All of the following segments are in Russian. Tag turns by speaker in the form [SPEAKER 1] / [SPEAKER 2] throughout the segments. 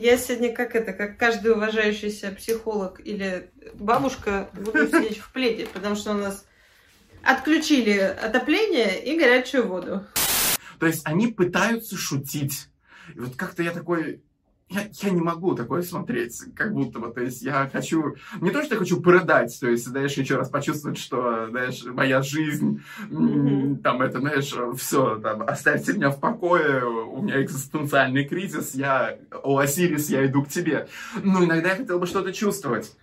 [SPEAKER 1] Я сегодня как это, как каждый уважающийся психолог или бабушка буду сидеть в пледе, потому что у нас отключили отопление и горячую воду.
[SPEAKER 2] То есть они пытаются шутить. И вот как-то я такой, я, я не могу такое смотреть, как будто бы, то есть я хочу, не то, что я хочу порыдать, то есть, знаешь, еще раз почувствовать, что, знаешь, моя жизнь, mm-hmm. там, это, знаешь, все, там, оставьте меня в покое, у меня экзистенциальный кризис, я, о, Осирис, я иду к тебе. Но иногда я хотел бы что-то чувствовать,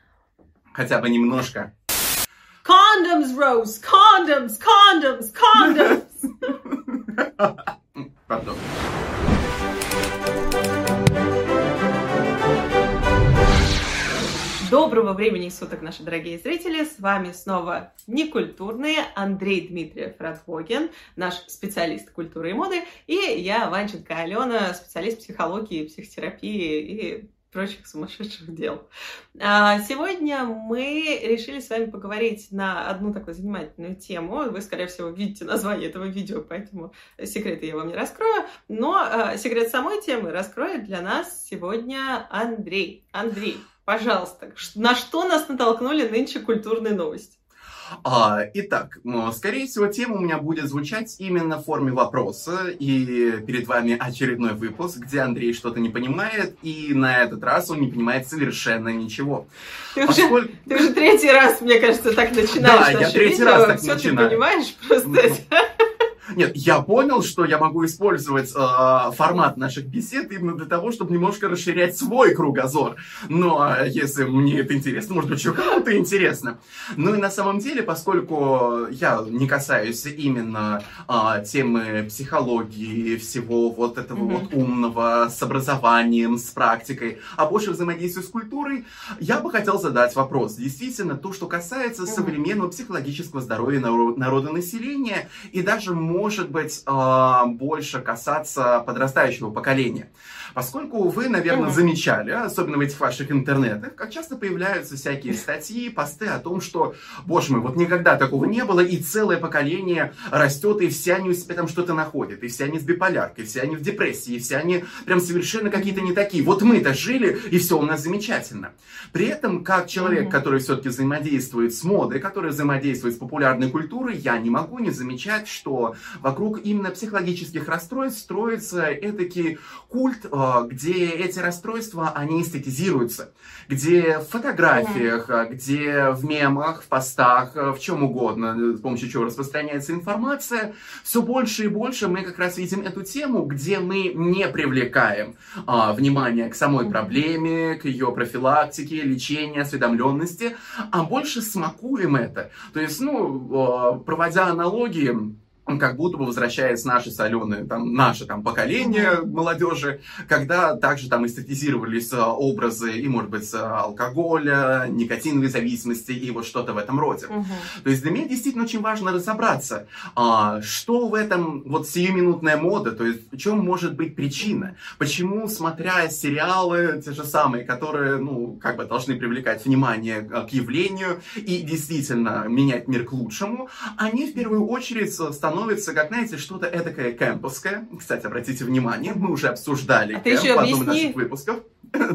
[SPEAKER 2] хотя бы немножко.
[SPEAKER 1] Condoms, Rose, condoms, condoms, condoms.
[SPEAKER 2] Пардон.
[SPEAKER 1] Доброго времени суток, наши дорогие зрители! С вами снова некультурные Андрей Дмитриев Радвогин, наш специалист культуры и моды, и я, Ванченко Алена, специалист психологии, психотерапии и прочих сумасшедших дел. А, сегодня мы решили с вами поговорить на одну такую занимательную тему. Вы, скорее всего, видите название этого видео, поэтому секреты я вам не раскрою. Но а, секрет самой темы раскроет для нас сегодня Андрей. Андрей, Пожалуйста, на что нас натолкнули нынче культурные новости?
[SPEAKER 2] А, итак, скорее всего, тема у меня будет звучать именно в форме вопроса. И перед вами очередной выпуск, где Андрей что-то не понимает, и на этот раз он не понимает совершенно ничего.
[SPEAKER 1] Ты, Поскольку... уже, ты уже третий раз, мне кажется, так начинаешь.
[SPEAKER 2] Да, я третий раз так
[SPEAKER 1] Все
[SPEAKER 2] начинаю.
[SPEAKER 1] ты понимаешь просто.
[SPEAKER 2] Нет, я понял, что я могу использовать э, формат наших бесед именно для того, чтобы немножко расширять свой кругозор. Но если мне это интересно, может быть, еще кому-то интересно. Ну и на самом деле, поскольку я не касаюсь именно э, темы психологии, всего вот этого mm-hmm. вот умного, с образованием, с практикой, а больше взаимодействия с культурой, я бы хотел задать вопрос. Действительно, то, что касается mm-hmm. современного психологического здоровья народонаселения и даже может быть а, больше касаться подрастающего поколения. Поскольку вы, наверное, замечали, особенно в этих ваших интернетах, как часто появляются всякие статьи, посты о том, что, боже мой, вот никогда такого не было, и целое поколение растет, и все они у себя там что-то находят, и все они с биполяркой, и все они в депрессии, и все они прям совершенно какие-то не такие. Вот мы-то жили, и все у нас замечательно. При этом, как человек, который все-таки взаимодействует с модой, который взаимодействует с популярной культурой, я не могу не замечать, что вокруг именно психологических расстройств строится этакий культ а, где эти расстройства, они эстетизируются, где в фотографиях, mm-hmm. где в мемах, в постах, в чем угодно, с помощью чего распространяется информация, все больше и больше мы как раз видим эту тему, где мы не привлекаем а, внимание к самой проблеме, к ее профилактике, лечению, осведомленности, а больше смакуем это. То есть, ну, а, проводя аналогии, как будто бы возвращается наше соленое, там, наше там поколение молодежи, когда также там эстетизировались а, образы и, может быть, алкоголя, никотиновой зависимости и вот что-то в этом роде. Угу. То есть для меня действительно очень важно разобраться, а, что в этом вот сиюминутная мода, то есть в чем может быть причина, почему, смотря сериалы, те же самые, которые, ну, как бы должны привлекать внимание а, к явлению и действительно менять мир к лучшему, они в первую очередь становятся становится, как, знаете, что-то эдакое кемповское. Кстати, обратите внимание, мы уже обсуждали
[SPEAKER 1] а кемп в одном из наших
[SPEAKER 2] выпусков.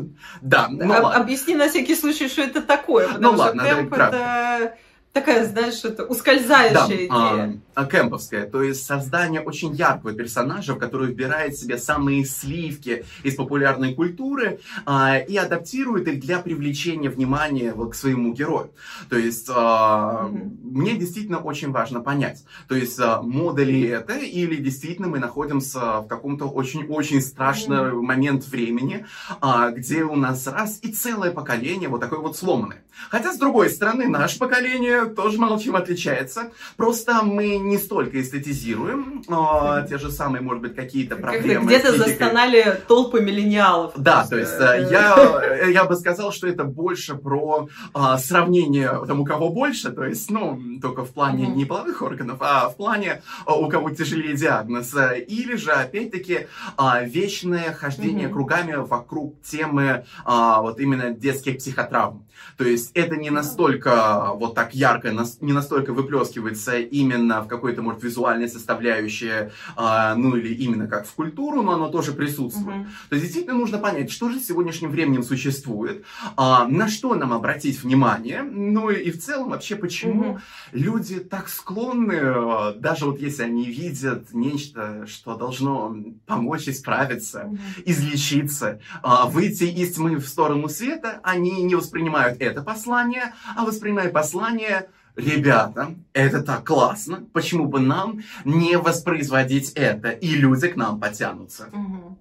[SPEAKER 2] Да, ну
[SPEAKER 1] ладно. Объясни на всякий случай, что это такое.
[SPEAKER 2] Ну ладно,
[SPEAKER 1] кемп это такая, знаешь, это ускользающая да, идея.
[SPEAKER 2] А, кемповская, то есть создание очень яркого персонажа, который выбирает себе самые сливки из популярной культуры а, и адаптирует их для привлечения внимания вот, к своему герою. То есть а, mm-hmm. мне действительно очень важно понять, то есть а, мода ли это или действительно мы находимся в каком-то очень-очень страшный mm-hmm. момент времени, а, где у нас раз и целое поколение вот такое вот сломанное. Хотя, с другой стороны, наше поколение тоже мало чем отличается. Просто мы не столько эстетизируем а, те же самые, может быть, какие-то проблемы.
[SPEAKER 1] Где-то застонали толпы миллениалов.
[SPEAKER 2] Да, то есть э, я, я бы сказал, что это больше про а, сравнение там, у кого больше, то есть, ну, только в плане mm-hmm. не половых органов, а в плане а, у кого тяжелее диагноз. Или же, опять-таки, а, вечное хождение mm-hmm. кругами вокруг темы а, вот именно детских психотравм. То есть это не настолько вот так я ярко, не настолько выплескивается именно в какой-то, может, визуальной составляющей, а, ну или именно как в культуру, но оно тоже присутствует. Mm-hmm. То есть действительно нужно понять, что же сегодняшним временем существует, а, на что нам обратить внимание, ну и в целом вообще почему mm-hmm. люди так склонны, а, даже вот если они видят нечто, что должно помочь исправиться, mm-hmm. излечиться, выйти из тьмы в сторону света, они не воспринимают это послание, а воспринимают послание ребята, это так классно, почему бы нам не воспроизводить это, и люди к нам потянутся.
[SPEAKER 1] Угу.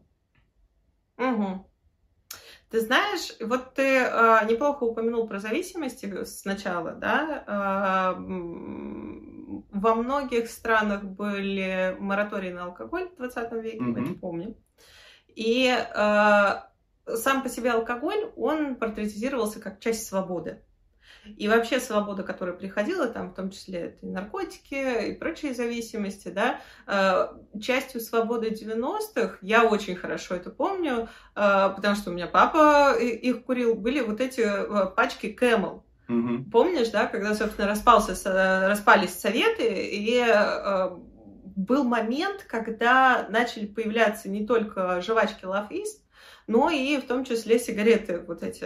[SPEAKER 1] Угу. Ты знаешь, вот ты э, неплохо упомянул про зависимости сначала, да? Э, во многих странах были моратории на алкоголь в 20 веке, mm-hmm. мы это помним. И э, сам по себе алкоголь, он портретизировался как часть свободы. И вообще свобода, которая приходила, там в том числе и наркотики, и прочие зависимости, да, э, частью свободы 90-х, я очень хорошо это помню, э, потому что у меня папа их курил, были вот эти э, пачки Camel. Угу. Помнишь, да, когда, собственно, распался, распались советы, и был момент, когда начали появляться не только жвачки Love East, но и в том числе сигареты, вот эти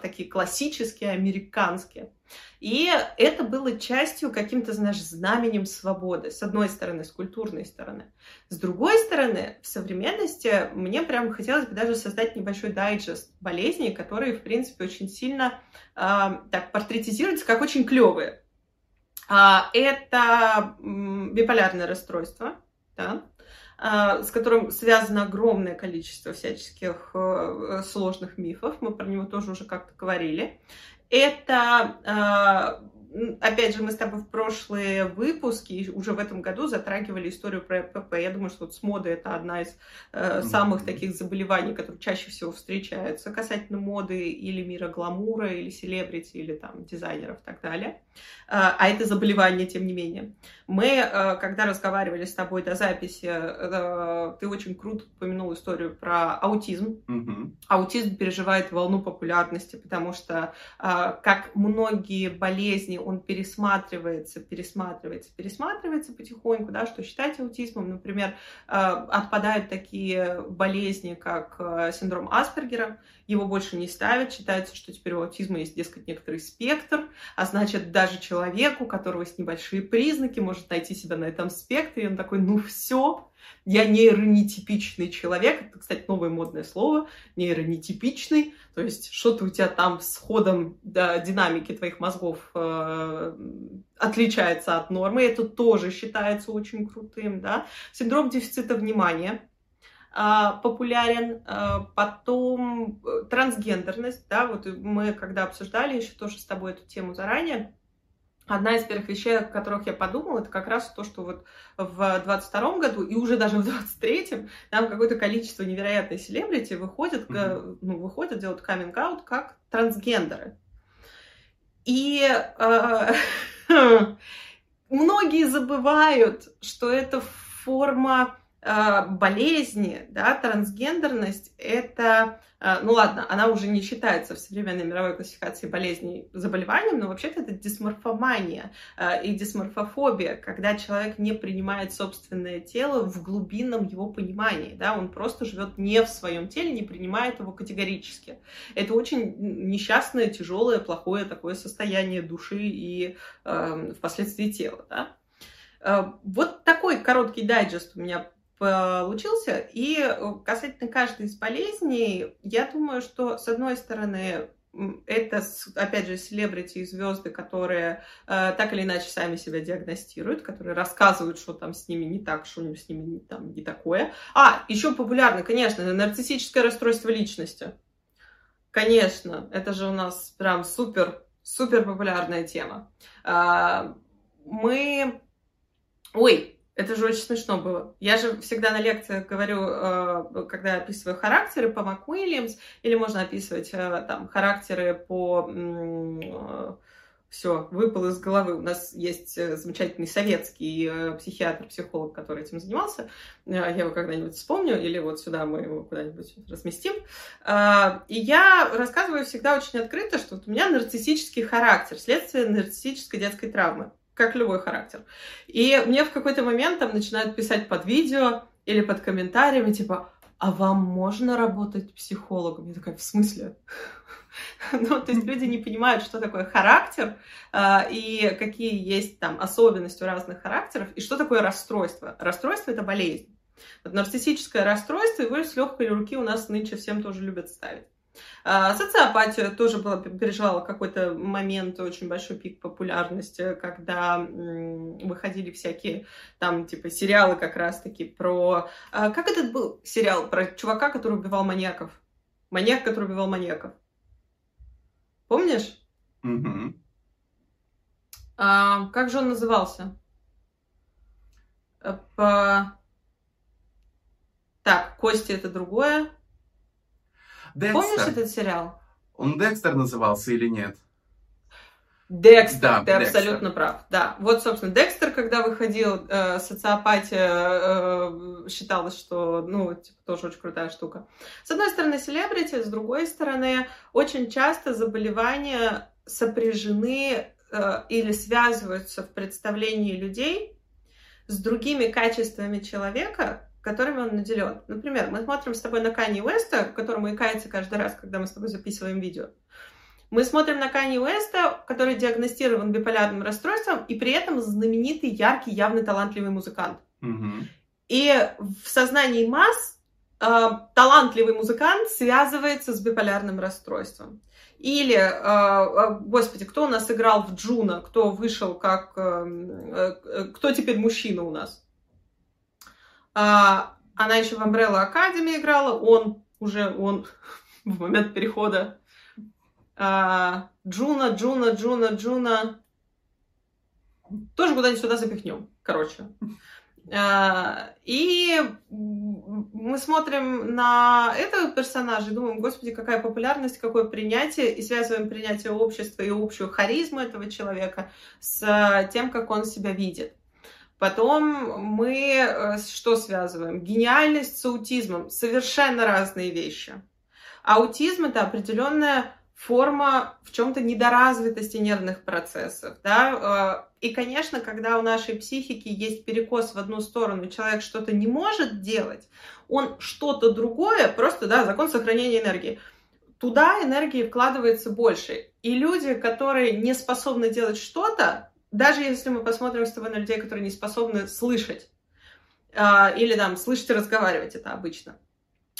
[SPEAKER 1] такие классические, американские. И это было частью, каким-то, знаешь, знаменем свободы, с одной стороны, с культурной стороны. С другой стороны, в современности мне прям хотелось бы даже создать небольшой дайджест болезней, которые, в принципе, очень сильно э, так портретизируются как очень клевые. А, это биполярное расстройство, да, с которым связано огромное количество всяческих э, сложных мифов. Мы про него тоже уже как-то говорили. Это а, опять же, мы с тобой в прошлые выпуски, уже в этом году затрагивали историю про ПП. Я думаю, что вот с модой это одна из э, самых таких заболеваний, которые чаще всего встречаются касательно моды или мира гламура, или селебрити, или там дизайнеров и так далее. Э, а это заболевание, тем не менее. Мы, э, когда разговаривали с тобой до записи, э, ты очень круто упомянул историю про аутизм. Mm-hmm. Аутизм переживает волну популярности, потому что, э, как многие болезни, он пересматривается, пересматривается, пересматривается потихоньку, да, что считать аутизмом. Например, э, отпадают такие болезни, как э, синдром Аспергера, его больше не ставят, считается, что теперь у аутизма есть, дескать, некоторый спектр, а значит, даже человек, у которого есть небольшие признаки, может найти себя на этом спектре, и он такой, ну все, я нейронетипичный человек. Это, кстати, новое модное слово. Нейронетипичный. То есть что-то у тебя там с ходом да, динамики твоих мозгов э, отличается от нормы. Это тоже считается очень крутым. Да? Синдром дефицита внимания популярен. Э, потом э, трансгендерность. Да? Вот мы когда обсуждали еще тоже с тобой эту тему заранее, Одна из первых вещей, о которых я подумала, это как раз то, что вот в 22 году и уже даже в 23-м там какое-то количество невероятной селебрити выходят, mm-hmm. ну, выходят, делают каминг-аут как трансгендеры. И э, многие забывают, что это форма болезни, да, трансгендерность, это а, ну ладно, она уже не считается в современной мировой классификации болезней заболеванием, но вообще-то это дисморфомания а, и дисморфофобия, когда человек не принимает собственное тело в глубинном его понимании, да, он просто живет не в своем теле, не принимает его категорически. Это очень несчастное, тяжелое, плохое такое состояние души и э, впоследствии тела, да. Вот такой короткий дайджест у меня получился. И э, касательно каждой из болезней, я думаю, что, с одной стороны, это, опять же, селебрити и звезды, которые э, так или иначе сами себя диагностируют, которые рассказывают, что там с ними не так, что с ними не, там, не такое. А, еще популярно, конечно, нарциссическое расстройство личности. Конечно, это же у нас прям супер, супер популярная тема. Э, мы... Ой, это же очень смешно было. Я же всегда на лекциях говорю, э, когда описываю характеры по МакУильямс, или можно описывать э, там характеры по все, выпал из головы. У нас есть э, замечательный советский э, психиатр, психолог, который этим занимался. Э, я его когда-нибудь вспомню, или вот сюда мы его куда-нибудь разместим. И я рассказываю всегда очень открыто, что вот у меня нарциссический характер, следствие нарциссической детской травмы, как любой характер. И мне в какой-то момент там начинают писать под видео или под комментариями, типа, а вам можно работать психологом? Я такая, в смысле? Ну, то есть люди не понимают, что такое характер а, и какие есть там особенности у разных характеров, и что такое расстройство. Расстройство — это болезнь. Вот нарциссическое расстройство его с легкой руки у нас нынче всем тоже любят ставить. А, социопатия тоже была, переживала какой-то момент, очень большой пик популярности, когда выходили всякие там типа сериалы как раз-таки про... А, как этот был сериал про чувака, который убивал маньяков? Маньяк, который убивал маньяков. Помнишь?
[SPEAKER 2] Угу.
[SPEAKER 1] А, как же он назывался? Э, по... Так, Кости это другое. Декстер. Помнишь этот сериал?
[SPEAKER 2] Он Декстер назывался или нет?
[SPEAKER 1] Декстер, да, ты Декстер. абсолютно прав. Да, вот, собственно, Декстер, когда выходил, э, социопатия э, считалось, что, ну, типа, тоже очень крутая штука. С одной стороны, селебрити, с другой стороны, очень часто заболевания сопряжены э, или связываются в представлении людей с другими качествами человека, которыми он наделен. Например, мы смотрим с тобой на Канни Уэста, которому икается каждый раз, когда мы с тобой записываем видео. Мы смотрим на Канни Уэста, который диагностирован биполярным расстройством, и при этом знаменитый, яркий, явный, талантливый музыкант.
[SPEAKER 2] Mm-hmm.
[SPEAKER 1] И в сознании масс э, талантливый музыкант связывается с биполярным расстройством. Или, э, э господи, кто у нас играл в Juno, кто вышел как... Э, э, кто теперь мужчина у нас? Э, она еще в Umbrella Academy играла, он уже, он в момент перехода а, Juno, Juno, Juno, Juno. Тоже куда-нибудь сюда запихнем, короче. А, и мы смотрим на этого персонажа и думаем, господи, какая популярность, какое принятие, и связываем принятие общества и общую харизму этого человека с тем, как он себя видит. Потом мы э, что связываем? Гениальность с аутизмом. Совершенно разные вещи. Аутизм это определенная форма в чем-то недоразвитости нервных процессов, да, э, и, конечно, когда у нашей психики есть перекос в одну сторону, человек что-то не может делать, он что-то другое, просто, да, закон сохранения энергии, туда энергии вкладывается больше. И люди, которые не способны делать что-то, даже если мы посмотрим с тобой на людей, которые не способны слышать, э, или там слышать и разговаривать, это обычно –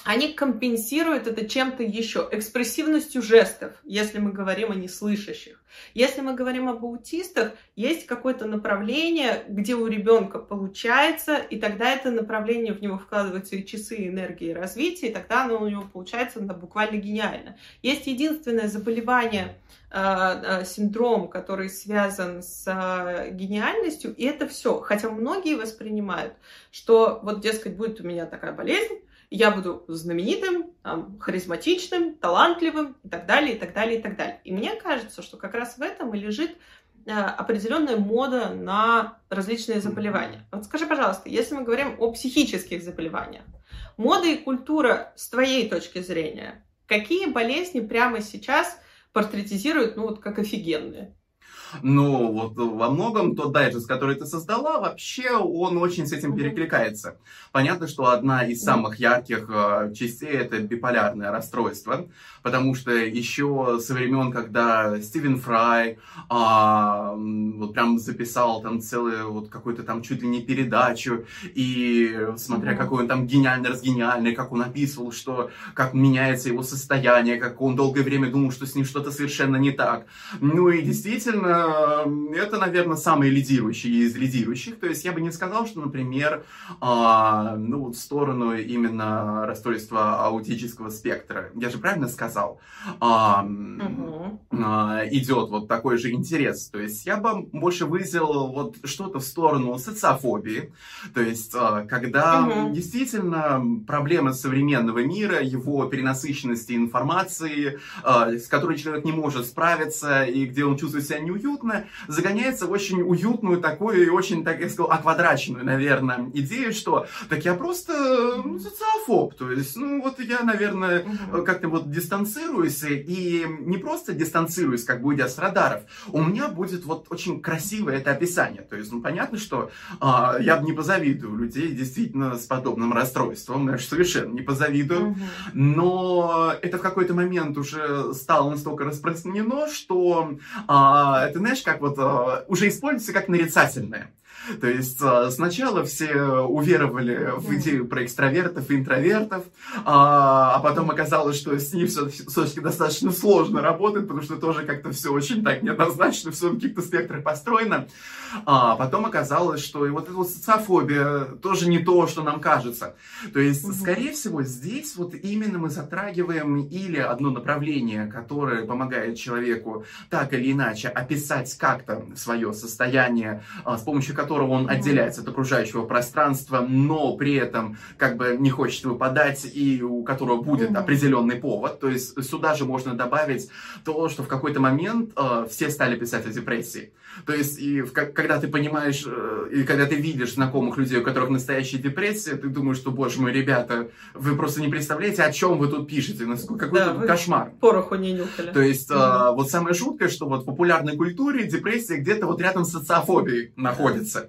[SPEAKER 1] они компенсируют это чем-то еще, экспрессивностью жестов, если мы говорим о неслышащих. Если мы говорим об аутистах, есть какое-то направление, где у ребенка получается, и тогда это направление в него вкладываются и часы энергии развития, и тогда оно у него получается да, буквально гениально. Есть единственное заболевание, э, э, синдром, который связан с э, гениальностью, и это все. Хотя многие воспринимают, что вот, дескать, будет у меня такая болезнь, я буду знаменитым, там, харизматичным, талантливым и так далее, и так далее, и так далее. И мне кажется, что как раз в этом и лежит э, определенная мода на различные заболевания. Вот скажи, пожалуйста, если мы говорим о психических заболеваниях, мода и культура с твоей точки зрения, какие болезни прямо сейчас портретизируют, ну вот как офигенные?
[SPEAKER 2] Ну, вот во многом тот дайджест, который ты создала, вообще он очень с этим перекликается. Понятно, что одна из самых ярких э, частей это биполярное расстройство, потому что еще со времен, когда Стивен Фрай а, вот прям записал там целую вот какую-то там чуть ли не передачу, и смотря какой он там гениальный, разгениальный, как он описывал, что как меняется его состояние, как он долгое время думал, что с ним что-то совершенно не так. Ну и действительно, это, наверное, самый лидирующий из лидирующих. То есть я бы не сказал, что, например, а, ну, в сторону именно расстройства аутического спектра. Я же правильно сказал? Угу. а, идет вот такой же интерес. То есть я бы больше выделил вот что-то в сторону социофобии. То есть а, когда угу. действительно проблемы современного мира, его перенасыщенности информации, с которой человек не может справиться и где он чувствует себя неуютно, уютно, загоняется в очень уютную такую и очень, так я сказал, оквадраченную, наверное, идею, что так я просто ну, социофоб, то есть, ну вот я, наверное, как-то вот дистанцируюсь и не просто дистанцируюсь, как бы идя с радаров, у меня будет вот очень красивое это описание, то есть, ну понятно, что а, я бы не позавидую людей действительно с подобным расстройством, знаешь, совершенно не позавидую, но это в какой-то момент уже стало настолько распространено, что а, это, знаешь, как вот а, уже используется как нарицательное. То есть а, сначала все уверовали в идею про экстравертов и интровертов, а, а потом оказалось, что с ним все-таки достаточно сложно работать, потому что тоже как-то все очень так неоднозначно, все в каких-то спектрах построено. А потом оказалось, что и вот эта вот социофобия тоже не то, что нам кажется. То есть, угу. скорее всего, здесь вот именно мы затрагиваем или одно направление, которое помогает человеку так или иначе описать как-то свое состояние, с помощью которого которого он отделяется от окружающего пространства, но при этом как бы не хочет выпадать и у которого будет определенный повод. То есть сюда же можно добавить то, что в какой-то момент э, все стали писать о депрессии. То есть, и в, когда ты понимаешь, э, и когда ты видишь знакомых людей, у которых настоящая депрессия, ты думаешь, что, боже мой, ребята, вы просто не представляете, о чем вы тут пишете, какой да, кошмар.
[SPEAKER 1] Пороху не нюхали.
[SPEAKER 2] То есть, mm-hmm. э, вот самое жуткое, что вот в популярной культуре депрессия где-то вот рядом с социофобией находится.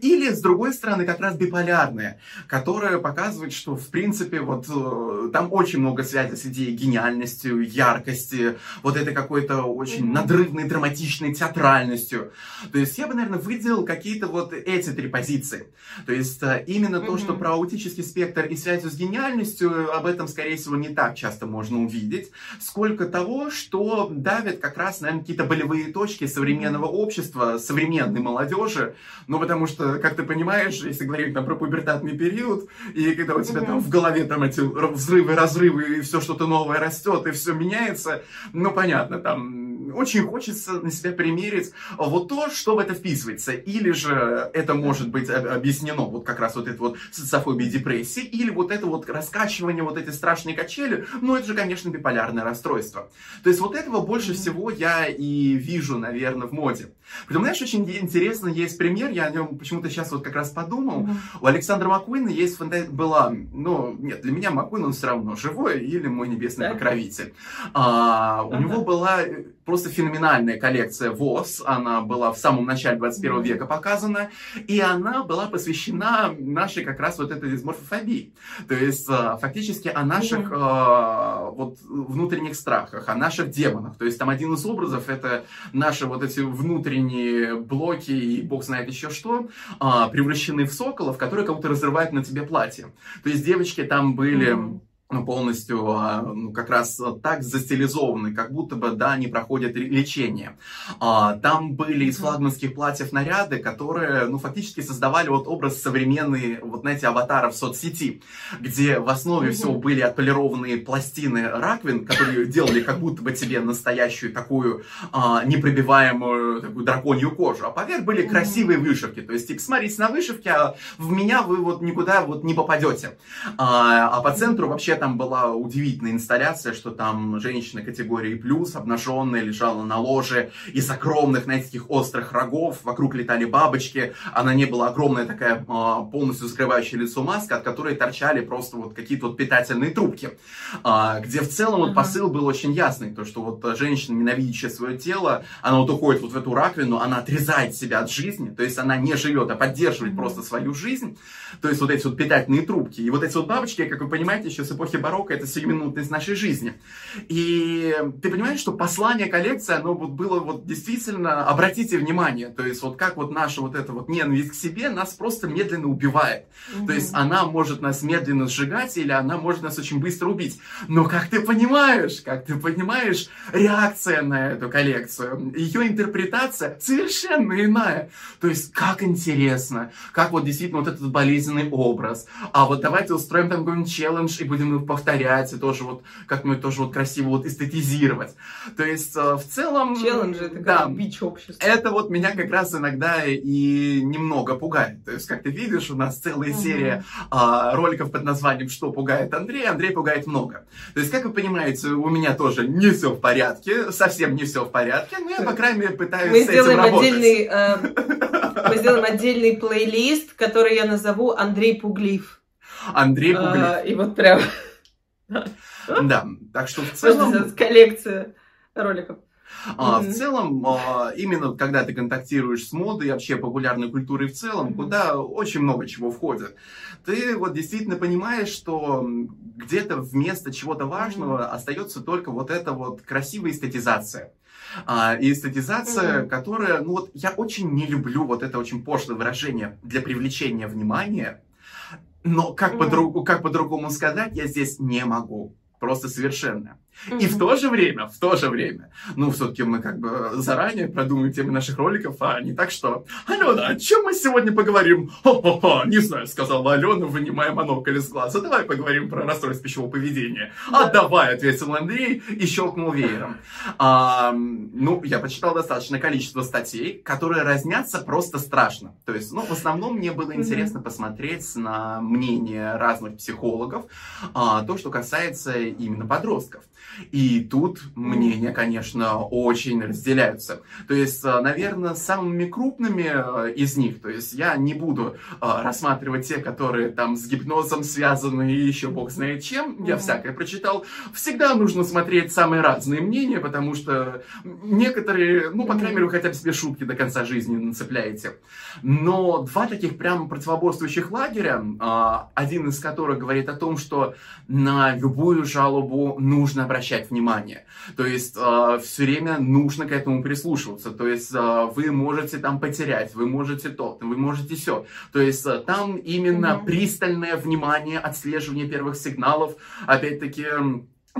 [SPEAKER 2] Или, с другой стороны, как раз биполярная, которая показывает, что, в принципе, вот э, там очень много связи с идеей гениальностью, яркости, вот этой какой-то очень надрывной, драматичной театральностью. То есть я бы, наверное, выделил какие-то вот эти три позиции. То есть э, именно mm-hmm. то, что про аутический спектр и связью с гениальностью, об этом, скорее всего, не так часто можно увидеть, сколько того, что давит как раз, наверное, какие-то болевые точки современного общества, современной молодежи. Ну, потому что, как ты понимаешь, если говорить там про пубертатный период, и когда у тебя mm-hmm. там в голове там эти взрывы, разрывы, и все что-то новое растет, и все меняется, ну, понятно, там очень хочется на себя примерить вот то, что в это вписывается. Или же это может быть объяснено вот как раз вот это вот социофобия депрессии, или вот это вот раскачивание, вот эти страшные качели, ну это же, конечно, биполярное расстройство. То есть вот этого больше всего я и вижу, наверное, в моде. Притом, знаешь, очень интересно есть пример, я о нем почему-то сейчас вот как раз подумал. Mm-hmm. У Александра Маккуина есть фанта... была, ну, нет, для меня Маккуин, он все равно живой или мой небесный да? покровитель. А, у него была просто феноменальная коллекция ВОЗ, она была в самом начале 21 mm-hmm. века показана, и она была посвящена нашей как раз вот этой дисморфофобии. То есть а, фактически о наших mm-hmm. вот внутренних страхах, о наших демонах. То есть там один из образов это наши вот эти внутренние блоки и бог знает еще что, а, превращены в соколов, которые кого-то разрывают на тебе платье. То есть девочки там были... Mm-hmm полностью а, ну, как раз так застилизованы, как будто бы, да, они проходят лечение. А, там были из флагманских платьев наряды, которые, ну, фактически создавали вот образ современный, вот, знаете, аватаров соцсети, где в основе всего были отполированные пластины раковин, которые делали как будто бы тебе настоящую такую а, непробиваемую такую драконью кожу, а поверх были красивые вышивки. То есть, типа, смотрите на вышивки, а в меня вы вот никуда вот не попадете. А, а по центру вообще там была удивительная инсталляция, что там женщина категории плюс, обнаженная, лежала на ложе, из огромных, знаете, таких острых рогов, вокруг летали бабочки, а на ней была огромная такая а, полностью скрывающая лицо маска, от которой торчали просто вот какие-то вот питательные трубки, а, где в целом вот посыл был очень ясный, то, что вот женщина, ненавидящая свое тело, она вот уходит вот в эту раковину, она отрезает себя от жизни, то есть она не живет, а поддерживает просто свою жизнь, то есть вот эти вот питательные трубки, и вот эти вот бабочки, как вы понимаете, еще с эпохи барокко это сиюминутность нашей жизни. И ты понимаешь, что послание коллекции, оно вот было вот действительно, обратите внимание, то есть вот как вот наша вот эта вот ненависть к себе нас просто медленно убивает. Угу. То есть она может нас медленно сжигать или она может нас очень быстро убить. Но как ты понимаешь, как ты понимаешь, реакция на эту коллекцию, ее интерпретация совершенно иная. То есть как интересно, как вот действительно вот этот болезненный образ. А вот давайте устроим там какой-нибудь челлендж и будем их повторять, и тоже вот как-нибудь тоже вот красиво вот эстетизировать. То есть э, в целом...
[SPEAKER 1] Челленджи, это да, как бич общества.
[SPEAKER 2] Это вот меня как раз иногда и немного пугает. То есть, как ты видишь, у нас целая угу. серия а, роликов под названием «Что пугает Андрей?». Андрей пугает много. То есть, как вы понимаете, у меня тоже не все в порядке, совсем не все в порядке, но я, по крайней мере, пытаюсь
[SPEAKER 1] Мы с этим работать. Отдельный, э, мы сделаем отдельный плейлист, который я назову «Андрей Пуглив».
[SPEAKER 2] Андрей а, Пуглив. А,
[SPEAKER 1] и вот прям...
[SPEAKER 2] Да, так что в целом...
[SPEAKER 1] Коллекция роликов.
[SPEAKER 2] А, mm-hmm. В целом, а, именно когда ты контактируешь с модой, вообще популярной культурой в целом, mm-hmm. куда очень много чего входит, ты вот действительно понимаешь, что где-то вместо чего-то важного mm-hmm. остается только вот эта вот красивая эстетизация. А, и эстетизация, mm-hmm. которая, ну вот я очень не люблю вот это очень пошлое выражение для привлечения внимания, но как, mm-hmm. по-другому, как по-другому сказать, я здесь не могу. Просто совершенно. И в то же время, в то же время, ну, все-таки мы как бы заранее продумаем темы наших роликов, а не так, что «Алена, о чем мы сегодня поговорим?» «Хо-хо-хо, не знаю», сказала Алена, вынимая монокль из глаза. «Давай поговорим про расстройство пищевого поведения». «А давай», ответил Андрей и щелкнул веером. А, ну, я почитал достаточное количество статей, которые разнятся просто страшно. То есть, ну, в основном мне было интересно посмотреть на мнение разных психологов, а, то, что касается именно подростков. И тут мнения, конечно, очень разделяются. То есть, э, наверное, самыми крупными э, из них, то есть я не буду э, рассматривать те, которые там с гипнозом связаны и еще бог знает чем, я всякое прочитал. Всегда нужно смотреть самые разные мнения, потому что некоторые, ну, по крайней мере, вы хотя бы себе шутки до конца жизни нацепляете. Но два таких прям противоборствующих лагеря, один из которых говорит о том, что на любую жалобу нужно обращаться обращать внимание. То есть э, все время нужно к этому прислушиваться. То есть э, вы можете там потерять, вы можете то, вы можете все. То есть э, там именно mm-hmm. пристальное внимание, отслеживание первых сигналов, опять-таки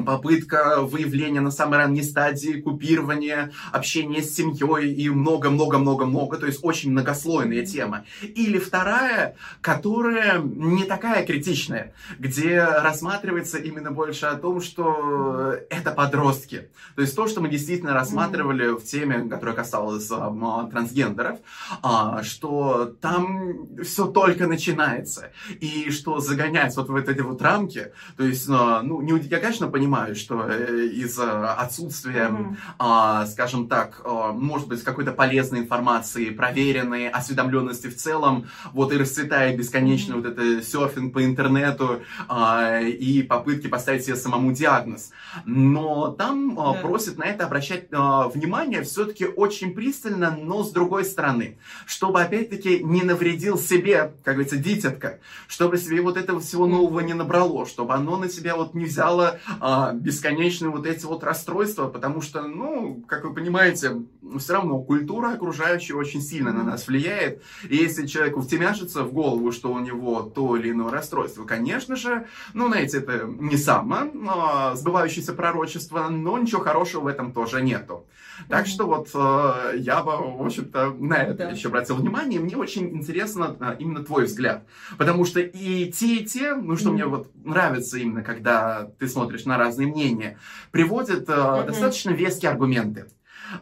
[SPEAKER 2] попытка выявления на самой ранней стадии, купирование, общение с семьей и много-много-много-много, то есть очень многослойная тема. Или вторая, которая не такая критичная, где рассматривается именно больше о том, что это подростки. То есть то, что мы действительно рассматривали в теме, которая касалась а, трансгендеров, а, что там все только начинается, и что загоняется вот в эти вот рамки, то есть, а, ну, не, я, конечно, понимаю, понимаю, что э, из-за отсутствия, mm-hmm. скажем так, а, может быть, какой-то полезной информации, проверенной осведомленности в целом, вот и расцветает бесконечно mm-hmm. вот это серфинг по интернету а, и попытки поставить себе самому диагноз. Но там yeah. просят на это обращать внимание все-таки очень пристально, но с другой стороны, чтобы опять-таки не навредил себе, как говорится, дитятка, чтобы себе вот этого всего нового не набрало, чтобы оно на себя вот не взяло а, бесконечные вот эти вот расстройства, потому что, ну, как вы понимаете, все равно культура окружающая очень сильно на нас влияет. И если человеку втемяшится в голову, что у него то или иное расстройство, конечно же, ну, знаете, это не самое а, сбывающееся пророчество, но ничего хорошего в этом тоже нету. Так что вот э, я бы, в общем-то, на это да. еще обратил внимание. Мне очень интересно именно твой взгляд. Потому что и те, и те, ну что mm-hmm. мне вот нравится именно, когда ты смотришь на разные мнения, приводят mm-hmm. достаточно веские аргументы.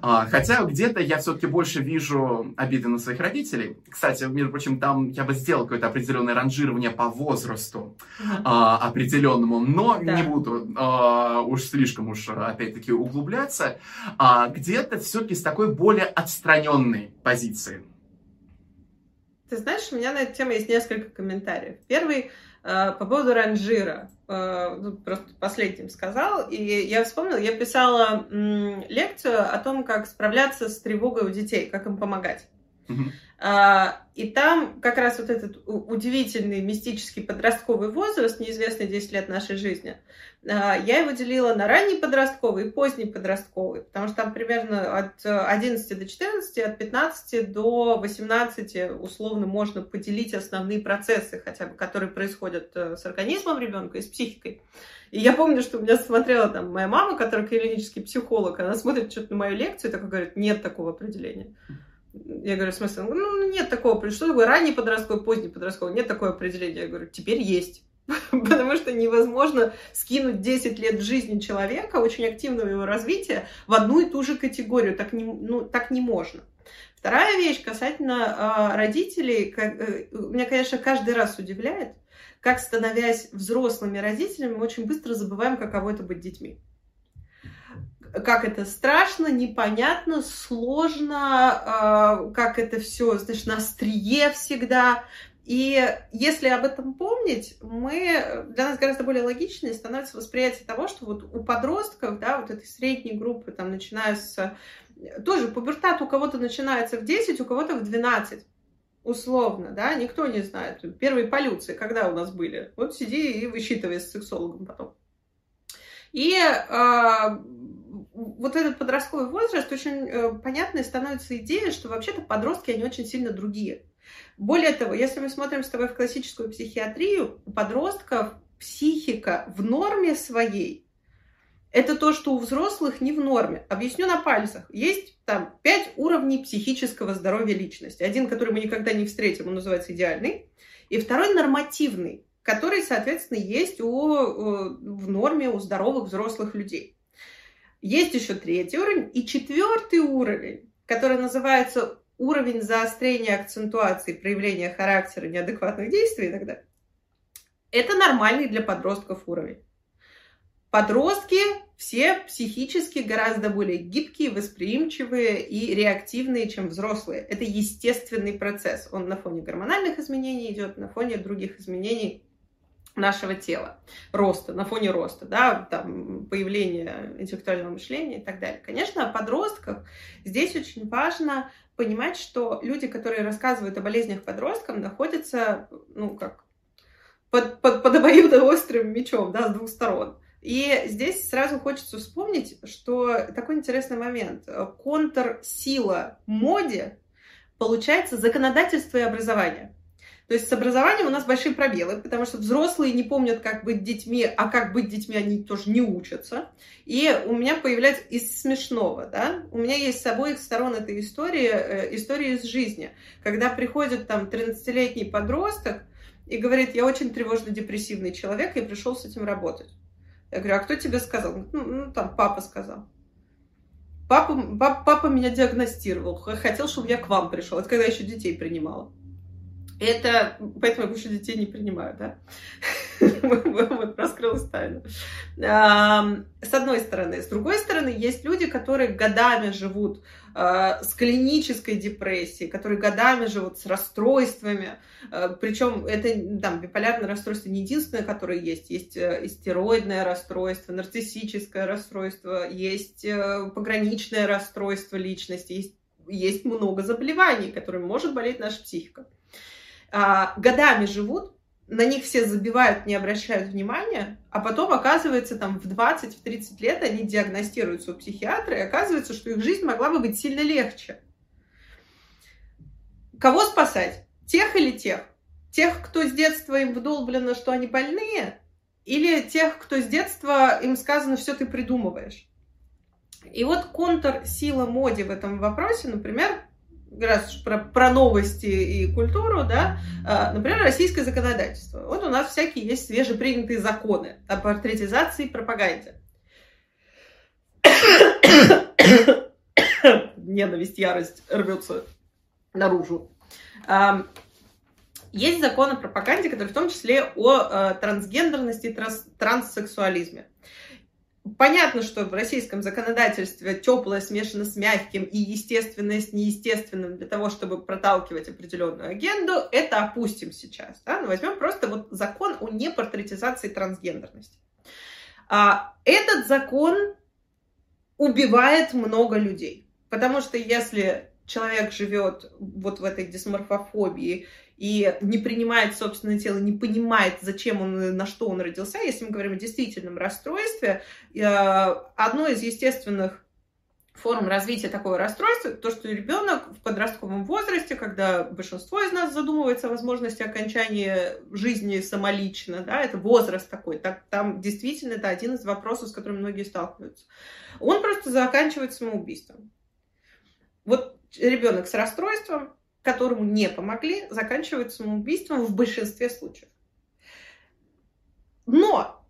[SPEAKER 2] А, хотя где-то я все-таки больше вижу обиды на своих родителей. Кстати, между прочим, там я бы сделал какое-то определенное ранжирование по возрасту uh-huh. а, определенному, но да. не буду а, уж слишком уж опять-таки углубляться. А, где-то все-таки с такой более отстраненной позиции.
[SPEAKER 1] Ты знаешь, у меня на эту тему есть несколько комментариев. Первый э, по поводу ранжира. Э, ну, просто последним сказал. И я вспомнила, я писала лекцию о том, как справляться с тревогой у детей, как им помогать. А, и там как раз вот этот удивительный мистический подростковый возраст, неизвестный 10 лет нашей жизни, а, я его делила на ранний подростковый и поздний подростковый, потому что там примерно от 11 до 14, от 15 до 18 условно можно поделить основные процессы, хотя бы, которые происходят э, с организмом ребенка и с психикой. И я помню, что у меня смотрела там моя мама, которая клинический психолог, она смотрит что-то на мою лекцию и такая говорит, нет такого определения. Я говорю, в смысле? Ну, нет такого, что такое ранний подростковый, поздний подростковый, нет такого определения. Я говорю, теперь есть. потому что невозможно скинуть 10 лет жизни человека, очень активного его развития, в одну и ту же категорию. Так не, ну, так не можно. Вторая вещь касательно э, родителей. Как, э, меня, конечно, каждый раз удивляет, как, становясь взрослыми родителями, мы очень быстро забываем, каково это быть детьми. Как это страшно, непонятно, сложно, э, как это все, знаешь, на острие всегда. И если об этом помнить, мы, для нас гораздо более логичнее становится восприятие того, что вот у подростков, да, вот этой средней группы, там, начиная с... Тоже пубертат у кого-то начинается в 10, у кого-то в 12 условно, да, никто не знает. Первые полюции, когда у нас были? Вот сиди и высчитывай с сексологом потом. И э, вот этот подростковый возраст, очень э, понятной становится идея, что вообще-то подростки, они очень сильно другие. Более того, если мы смотрим с тобой в классическую психиатрию, у подростков психика в норме своей это то, что у взрослых не в норме. Объясню на пальцах. Есть там пять уровней психического здоровья личности. Один, который мы никогда не встретим, он называется идеальный. И второй нормативный, который, соответственно, есть у, э, в норме у здоровых взрослых людей. Есть еще третий уровень и четвертый уровень, который называется уровень заострения акцентуации, проявления характера, неадекватных действий иногда, это нормальный для подростков уровень. Подростки все психически гораздо более гибкие, восприимчивые и реактивные, чем взрослые. Это естественный процесс. Он на фоне гормональных изменений идет, на фоне других изменений нашего тела, роста, на фоне роста, да, там, появления интеллектуального мышления и так далее. Конечно, о подростках здесь очень важно понимать, что люди, которые рассказывают о болезнях подросткам, находятся, ну, как под, под, под обоюдоострым мечом, да, с двух сторон. И здесь сразу хочется вспомнить, что такой интересный момент. Контр-сила моде получается законодательство и образование. То есть с образованием у нас большие пробелы, потому что взрослые не помнят, как быть детьми, а как быть детьми они тоже не учатся. И у меня появляется из смешного, да, у меня есть с обоих сторон этой истории, э, история из жизни, когда приходит там 13-летний подросток и говорит, я очень тревожно-депрессивный человек и пришел с этим работать. Я говорю, а кто тебе сказал? Ну, ну там, папа сказал. Папа, папа меня диагностировал, хотел, чтобы я к вам пришел. Это когда я еще детей принимала. Это, поэтому я больше детей не принимаю, да? Вот раскрылась тайна. С одной стороны. С другой стороны, есть люди, которые годами живут а, с клинической депрессией, которые годами живут с расстройствами. А, Причем это там биполярное расстройство не единственное, которое есть. Есть э, стероидное расстройство, нарциссическое расстройство, есть э, пограничное расстройство личности, есть, есть много заболеваний, которыми может болеть наша психика годами живут, на них все забивают, не обращают внимания, а потом, оказывается, там в 20-30 лет они диагностируются у психиатра, и оказывается, что их жизнь могла бы быть сильно легче. Кого спасать? Тех или тех? Тех, кто с детства им вдолблено, что они больные, или тех, кто с детства им сказано, все ты придумываешь? И вот контур сила моде в этом вопросе, например, раз про, про новости и культуру, да, а, например, российское законодательство. Вот у нас всякие есть свежепринятые законы о портретизации и пропаганде. Ненависть, ярость рвется наружу. Есть закон о пропаганде, который в том числе о э, трансгендерности и транс транссексуализме. Понятно, что в российском законодательстве теплое смешано с мягким и естественное с неестественным для того, чтобы проталкивать определенную агенду. Это опустим сейчас. Да? Но ну, возьмем просто вот закон о непортретизации трансгендерности. А, этот закон убивает много людей. Потому что если человек живет вот в этой дисморфофобии и не принимает собственное тело, не понимает, зачем он, на что он родился, если мы говорим о действительном расстройстве, э, одно из естественных форм развития такого расстройства, то, что ребенок в подростковом возрасте, когда большинство из нас задумывается о возможности окончания жизни самолично, да, это возраст такой, так, там действительно это один из вопросов, с которыми многие сталкиваются, он просто заканчивает самоубийством. Вот ребенок с расстройством, которому не помогли, заканчивают самоубийством в большинстве случаев. Но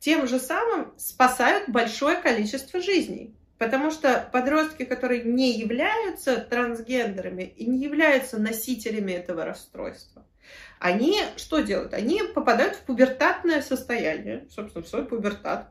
[SPEAKER 1] тем же самым спасают большое количество жизней. Потому что подростки, которые не являются трансгендерами и не являются носителями этого расстройства, они что делают? Они попадают в пубертатное состояние, собственно, в свой пубертат.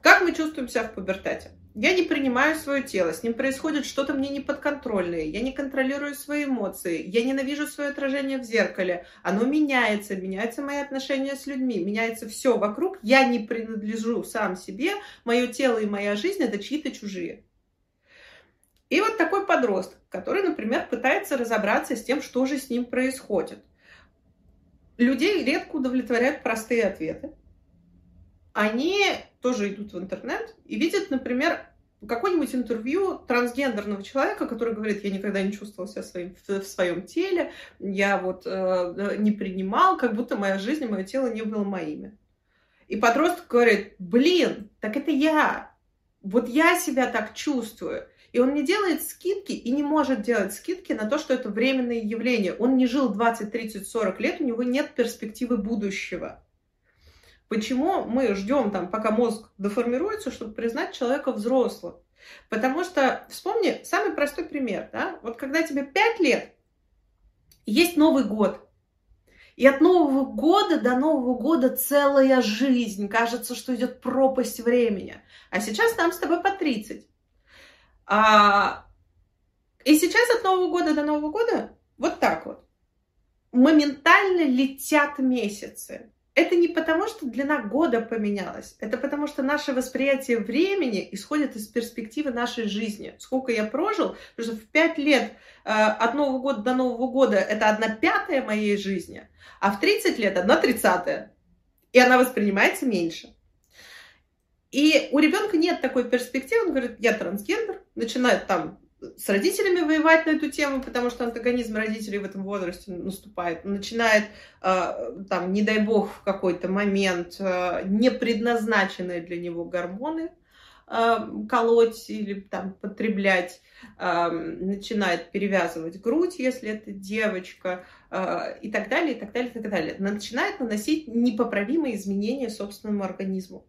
[SPEAKER 1] Как мы чувствуем себя в пубертате? Я не принимаю свое тело, с ним происходит что-то мне неподконтрольное, я не контролирую свои эмоции, я ненавижу свое отражение в зеркале, оно меняется, меняются мои отношения с людьми, меняется все вокруг, я не принадлежу сам себе, мое тело и моя жизнь это чьи-то чужие. И вот такой подросток, который, например, пытается разобраться с тем, что же с ним происходит. Людей редко удовлетворяют простые ответы они тоже идут в интернет и видят, например, какое-нибудь интервью трансгендерного человека, который говорит, я никогда не чувствовал себя своим, в, в своем теле, я вот э, не принимал, как будто моя жизнь мое тело не было моими. И подросток говорит, блин, так это я, вот я себя так чувствую. И он не делает скидки и не может делать скидки на то, что это временное явление. Он не жил 20, 30, 40 лет, у него нет перспективы будущего. Почему мы ждем, там, пока мозг деформируется, чтобы признать человека взрослым? Потому что, вспомни, самый простой пример, да? Вот когда тебе 5 лет, есть Новый год, и от Нового года до Нового года целая жизнь. Кажется, что идет пропасть времени. А сейчас нам с тобой по 30. А... И сейчас от Нового года до Нового года вот так вот. Моментально летят месяцы. Это не потому, что длина года поменялась, это потому, что наше восприятие времени исходит из перспективы нашей жизни. Сколько я прожил, потому что в пять лет э, от Нового года до Нового года это одна пятая моей жизни, а в 30 лет одна тридцатая. И она воспринимается меньше. И у ребенка нет такой перспективы, он говорит, я трансгендер, начинает там с родителями воевать на эту тему, потому что антагонизм родителей в этом возрасте наступает. Начинает, э, там, не дай бог, в какой-то момент э, не предназначенные для него гормоны э, колоть или там потреблять, начинает перевязывать грудь, если это девочка, и так далее, и так далее, и так далее. Начинает наносить непоправимые изменения собственному организму.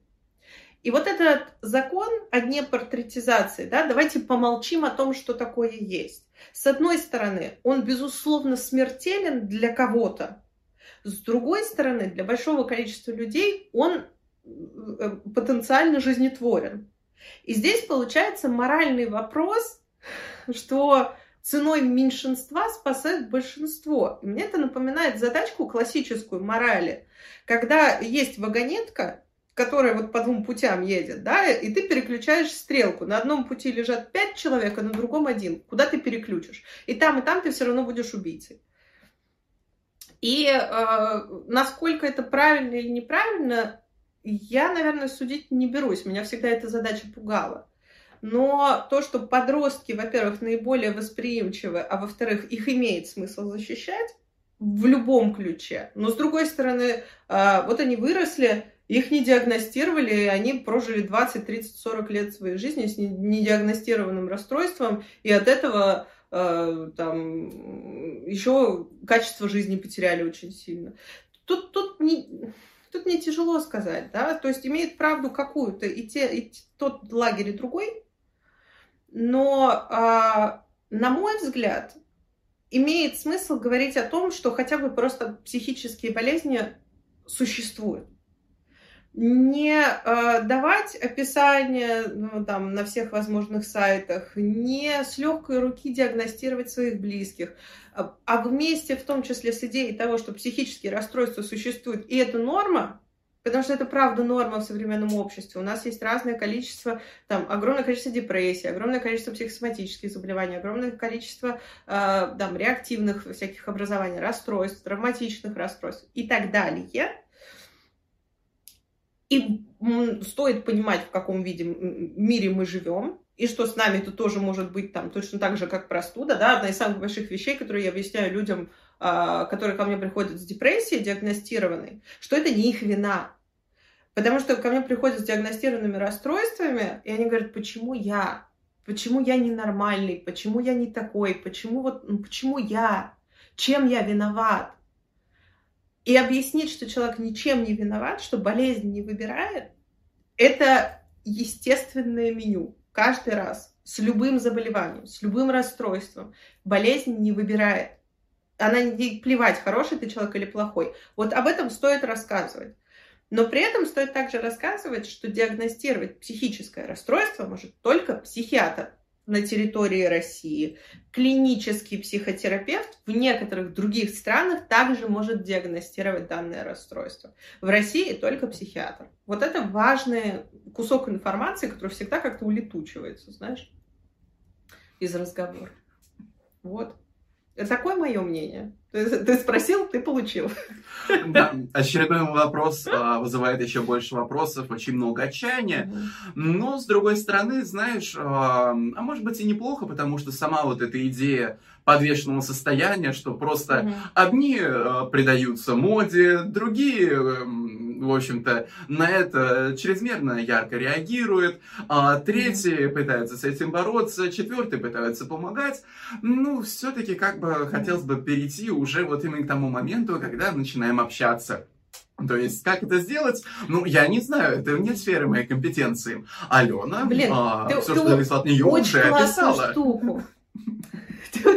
[SPEAKER 1] И вот этот закон о непортретизации, да, давайте помолчим о том, что такое есть. С одной стороны, он, безусловно, смертелен для кого-то. С другой стороны, для большого количества людей он э, потенциально жизнетворен. И здесь получается моральный вопрос, что ценой меньшинства спасает большинство. И мне это напоминает задачку классическую морали, когда есть вагонетка, которая вот по двум путям едет, да, и ты переключаешь стрелку. На одном пути лежат пять человек, а на другом один. Куда ты переключишь? И там, и там ты все равно будешь убийцей. И э, насколько это правильно или неправильно, я, наверное, судить не берусь. Меня всегда эта задача пугала. Но то, что подростки, во-первых, наиболее восприимчивы, а во-вторых, их имеет смысл защищать в любом ключе. Но с другой стороны, э, вот они выросли, их не диагностировали, и они прожили 20, 30, 40 лет своей жизни с недиагностированным расстройством, и от этого э, там еще качество жизни потеряли очень сильно. Тут, тут, не, тут не тяжело сказать, да, то есть имеет правду какую-то и, те, и тот лагерь и другой, но, э, на мой взгляд, имеет смысл говорить о том, что хотя бы просто психические болезни существуют не э, давать описание ну, там, на всех возможных сайтах, не с легкой руки диагностировать своих близких, а, а вместе в том числе с идеей того, что психические расстройства существуют, и это норма, потому что это правда норма в современном обществе. У нас есть разное количество, там, огромное количество депрессий, огромное количество психосоматических заболеваний, огромное количество э, там, реактивных всяких образований, расстройств, травматичных расстройств и так далее – и стоит понимать, в каком виде мире мы живем, и что с нами это тоже может быть там точно так же, как простуда. Да? Одна из самых больших вещей, которые я объясняю людям, а, которые ко мне приходят с депрессией диагностированной, что это не их вина. Потому что ко мне приходят с диагностированными расстройствами, и они говорят, почему я? Почему я ненормальный? Почему я не такой? Почему вот, ну, почему я? Чем я виноват? И объяснить, что человек ничем не виноват, что болезнь не выбирает, это естественное меню каждый раз с любым заболеванием, с любым расстройством. Болезнь не выбирает. Она не плевать, хороший ты человек или плохой. Вот об этом стоит рассказывать. Но при этом стоит также рассказывать, что диагностировать психическое расстройство может только психиатр на территории России. Клинический психотерапевт в некоторых других странах также может диагностировать данное расстройство. В России только психиатр. Вот это важный кусок информации, который всегда как-то улетучивается, знаешь, из разговора. Вот. Такое мое мнение. Ты, ты спросил, ты получил.
[SPEAKER 2] Да, очередной вопрос а, вызывает еще больше вопросов, очень много отчаяния. Но, с другой стороны, знаешь, а, а может быть и неплохо, потому что сама вот эта идея подвешенного состояния, что просто одни а, предаются моде, другие в общем-то, на это чрезмерно ярко реагирует, а третий пытается с этим бороться, четвертый пытается помогать. Ну, все-таки как бы хотелось бы перейти уже вот именно к тому моменту, когда начинаем общаться. То есть, как это сделать? Ну, я не знаю, это не сфера моей компетенции. Алена,
[SPEAKER 1] Блин, а,
[SPEAKER 2] ты, все, ты что зависло от нее, уже описала.
[SPEAKER 1] штуку.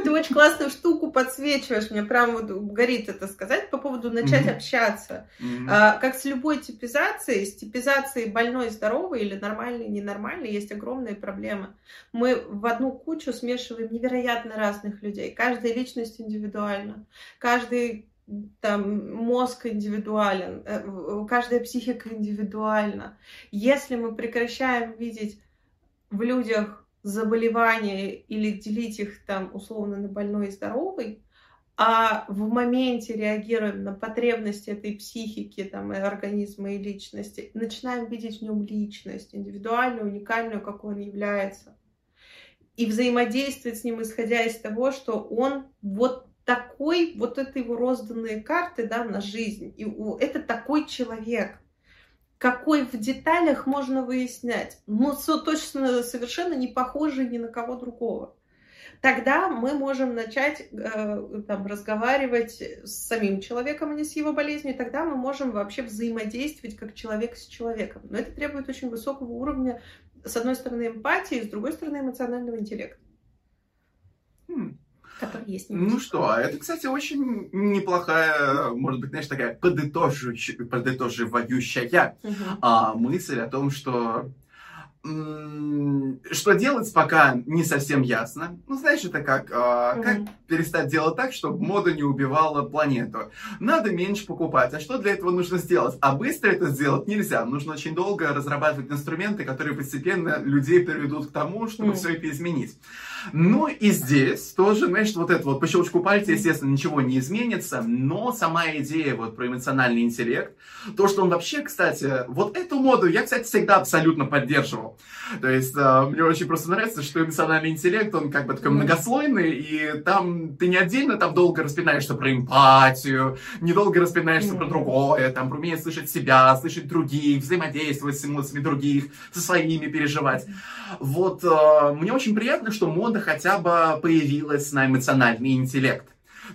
[SPEAKER 1] Ты, очень классную штуку подсвечиваешь, мне прям вот горит это сказать по поводу начать mm-hmm. общаться. Mm-hmm. А, как с любой типизацией, с типизацией больной, здоровый или нормальный, ненормальный, есть огромные проблемы. Мы в одну кучу смешиваем невероятно разных людей. Каждая личность индивидуальна. Каждый там мозг индивидуален, э, каждая психика индивидуальна. Если мы прекращаем видеть в людях заболевания или делить их там условно на больной и здоровый, а в моменте реагируем на потребности этой психики, там, и организма, и личности, начинаем видеть в нем личность, индивидуальную, уникальную, какой он является. И взаимодействовать с ним, исходя из того, что он вот такой, вот это его розданные карты да, на жизнь. И это такой человек какой в деталях можно выяснять. Ну, точно совершенно не похожий ни на кого другого. Тогда мы можем начать э, там, разговаривать с самим человеком, а не с его болезнью. И тогда мы можем вообще взаимодействовать как человек с человеком. Но это требует очень высокого уровня, с одной стороны, эмпатии, с другой стороны, эмоционального интеллекта.
[SPEAKER 2] Хм который есть. Ну что, а это, кстати, очень неплохая, может быть, знаешь, такая подытоживающая, угу. а, мысль о том, что что делать пока не совсем ясно. Ну, знаешь, это как, э, как перестать делать так, чтобы мода не убивала планету. Надо меньше покупать. А что для этого нужно сделать? А быстро это сделать нельзя. Нужно очень долго разрабатывать инструменты, которые постепенно людей приведут к тому, чтобы mm. все это изменить. Ну и здесь тоже, знаешь, вот это вот по щелчку пальца, естественно, ничего не изменится, но сама идея вот про эмоциональный интеллект, то, что он вообще, кстати, вот эту моду я, кстати, всегда абсолютно поддерживал. То есть э, мне очень просто нравится, что эмоциональный интеллект, он как бы такой многослойный, и там ты не отдельно там долго распинаешься про эмпатию, недолго распинаешься про другое, там про умение слышать себя, слышать других, взаимодействовать с эмоциями других, со своими переживать. Вот э, мне очень приятно, что мода хотя бы появилась на эмоциональный интеллект.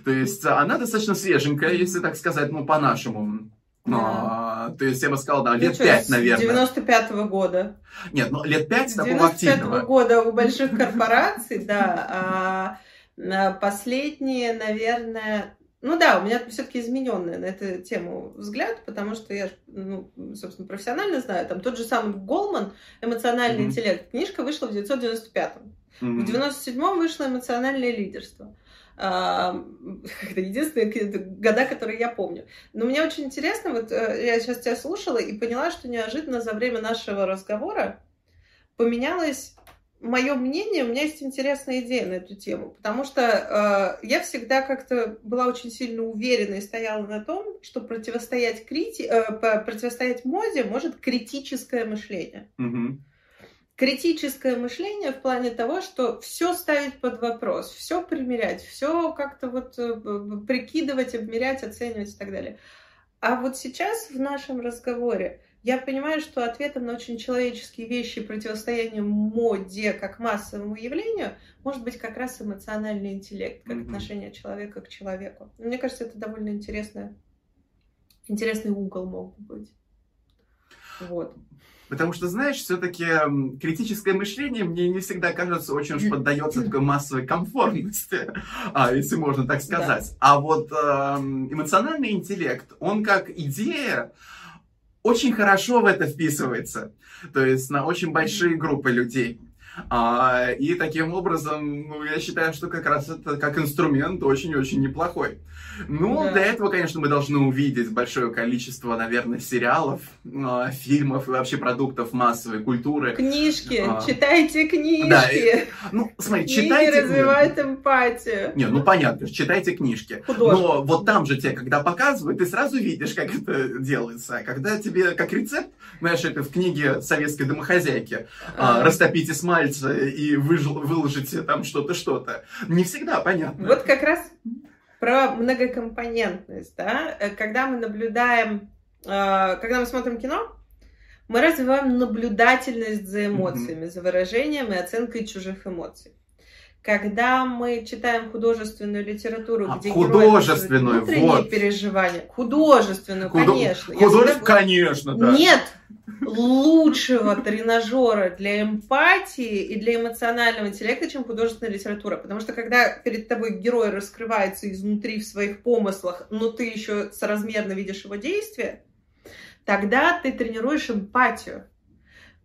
[SPEAKER 2] То есть она достаточно свеженькая, если так сказать, ну, по-нашему. А, то есть я бы сказал, да, лет пять, наверное.
[SPEAKER 1] 95-го года.
[SPEAKER 2] Нет, ну лет пять такого активного.
[SPEAKER 1] 95-го года у больших корпораций, да. А последние, наверное, ну да, у меня все-таки измененный на эту тему взгляд, потому что я, ну, собственно, профессионально знаю, там тот же самый Голман «Эмоциональный mm-hmm. интеллект», книжка вышла в 1995-м. Mm-hmm. В 97-м вышло «Эмоциональное лидерство». Это единственные года, которые я помню. Но мне очень интересно, вот э, я сейчас тебя слушала и поняла, что неожиданно за время нашего разговора поменялось мое мнение, у меня есть интересная идея на эту тему, потому что э, я всегда как-то была очень сильно уверена и стояла на том, что противостоять, крити... э, противостоять моде может критическое мышление.
[SPEAKER 2] Mm-hmm
[SPEAKER 1] критическое мышление в плане того, что все ставить под вопрос, все примерять, все как-то вот э, прикидывать, обмерять, оценивать и так далее. А вот сейчас в нашем разговоре я понимаю, что ответом на очень человеческие вещи противостоянию моде как массовому явлению может быть как раз эмоциональный интеллект, как mm-hmm. отношение человека к человеку. Мне кажется, это довольно интересная интересный угол мог бы быть. Вот.
[SPEAKER 2] Потому что, знаешь, все-таки критическое мышление мне не всегда кажется очень уж поддается такой массовой комфортности, а, если можно так сказать. Да. А вот э, эмоциональный интеллект, он как идея очень хорошо в это вписывается. То есть на очень большие группы людей. А, и таким образом, ну, я считаю, что как раз это как инструмент очень-очень неплохой. Ну, да. для этого, конечно, мы должны увидеть большое количество, наверное, сериалов, э, фильмов и вообще продуктов массовой культуры.
[SPEAKER 1] Книжки, а, читайте книжки. Да, и,
[SPEAKER 2] ну, смотри, Книги читайте...
[SPEAKER 1] развивают эмпатию.
[SPEAKER 2] Не, ну понятно, читайте книжки. Художник. Но вот там же тебе, когда показывают, ты сразу видишь, как это делается. Когда тебе, как рецепт, знаешь, это в книге советской домохозяйки, а. растопите смальцы и выжил, выложите там что-то, что-то. Не всегда понятно.
[SPEAKER 1] Вот как раз про многокомпонентность, да, когда мы наблюдаем, э, когда мы смотрим кино, мы развиваем наблюдательность за эмоциями, mm-hmm. за выражением и оценкой чужих эмоций. Когда мы читаем художественную литературу,
[SPEAKER 2] а, где художественную,
[SPEAKER 1] внутренние вот. переживания, художественную, Худо... конечно.
[SPEAKER 2] Худож... Всегда... Конечно, да.
[SPEAKER 1] Нет лучшего тренажера для эмпатии и для эмоционального интеллекта, чем художественная литература. Потому что когда перед тобой герой раскрывается изнутри в своих помыслах, но ты еще соразмерно видишь его действия, тогда ты тренируешь эмпатию.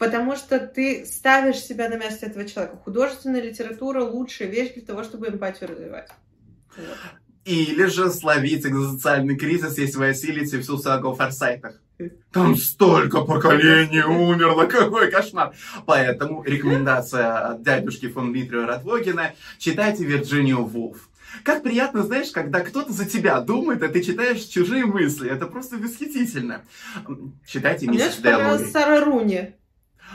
[SPEAKER 1] Потому что ты ставишь себя на место этого человека. Художественная литература лучшая вещь для того, чтобы эмпатию развивать. Вот.
[SPEAKER 2] Или же словить экзистенциальный кризис, если вы осилите всю сагу о форсайтах. Там столько поколений умерло, какой кошмар. Поэтому рекомендация от дядюшки фон Дмитрия Ратвогина. Читайте Вирджинию Вулф. Как приятно, знаешь, когда кто-то за тебя думает, а ты читаешь чужие мысли. Это просто восхитительно. Читайте
[SPEAKER 1] миссис Мне очень понравилась Сара Руни.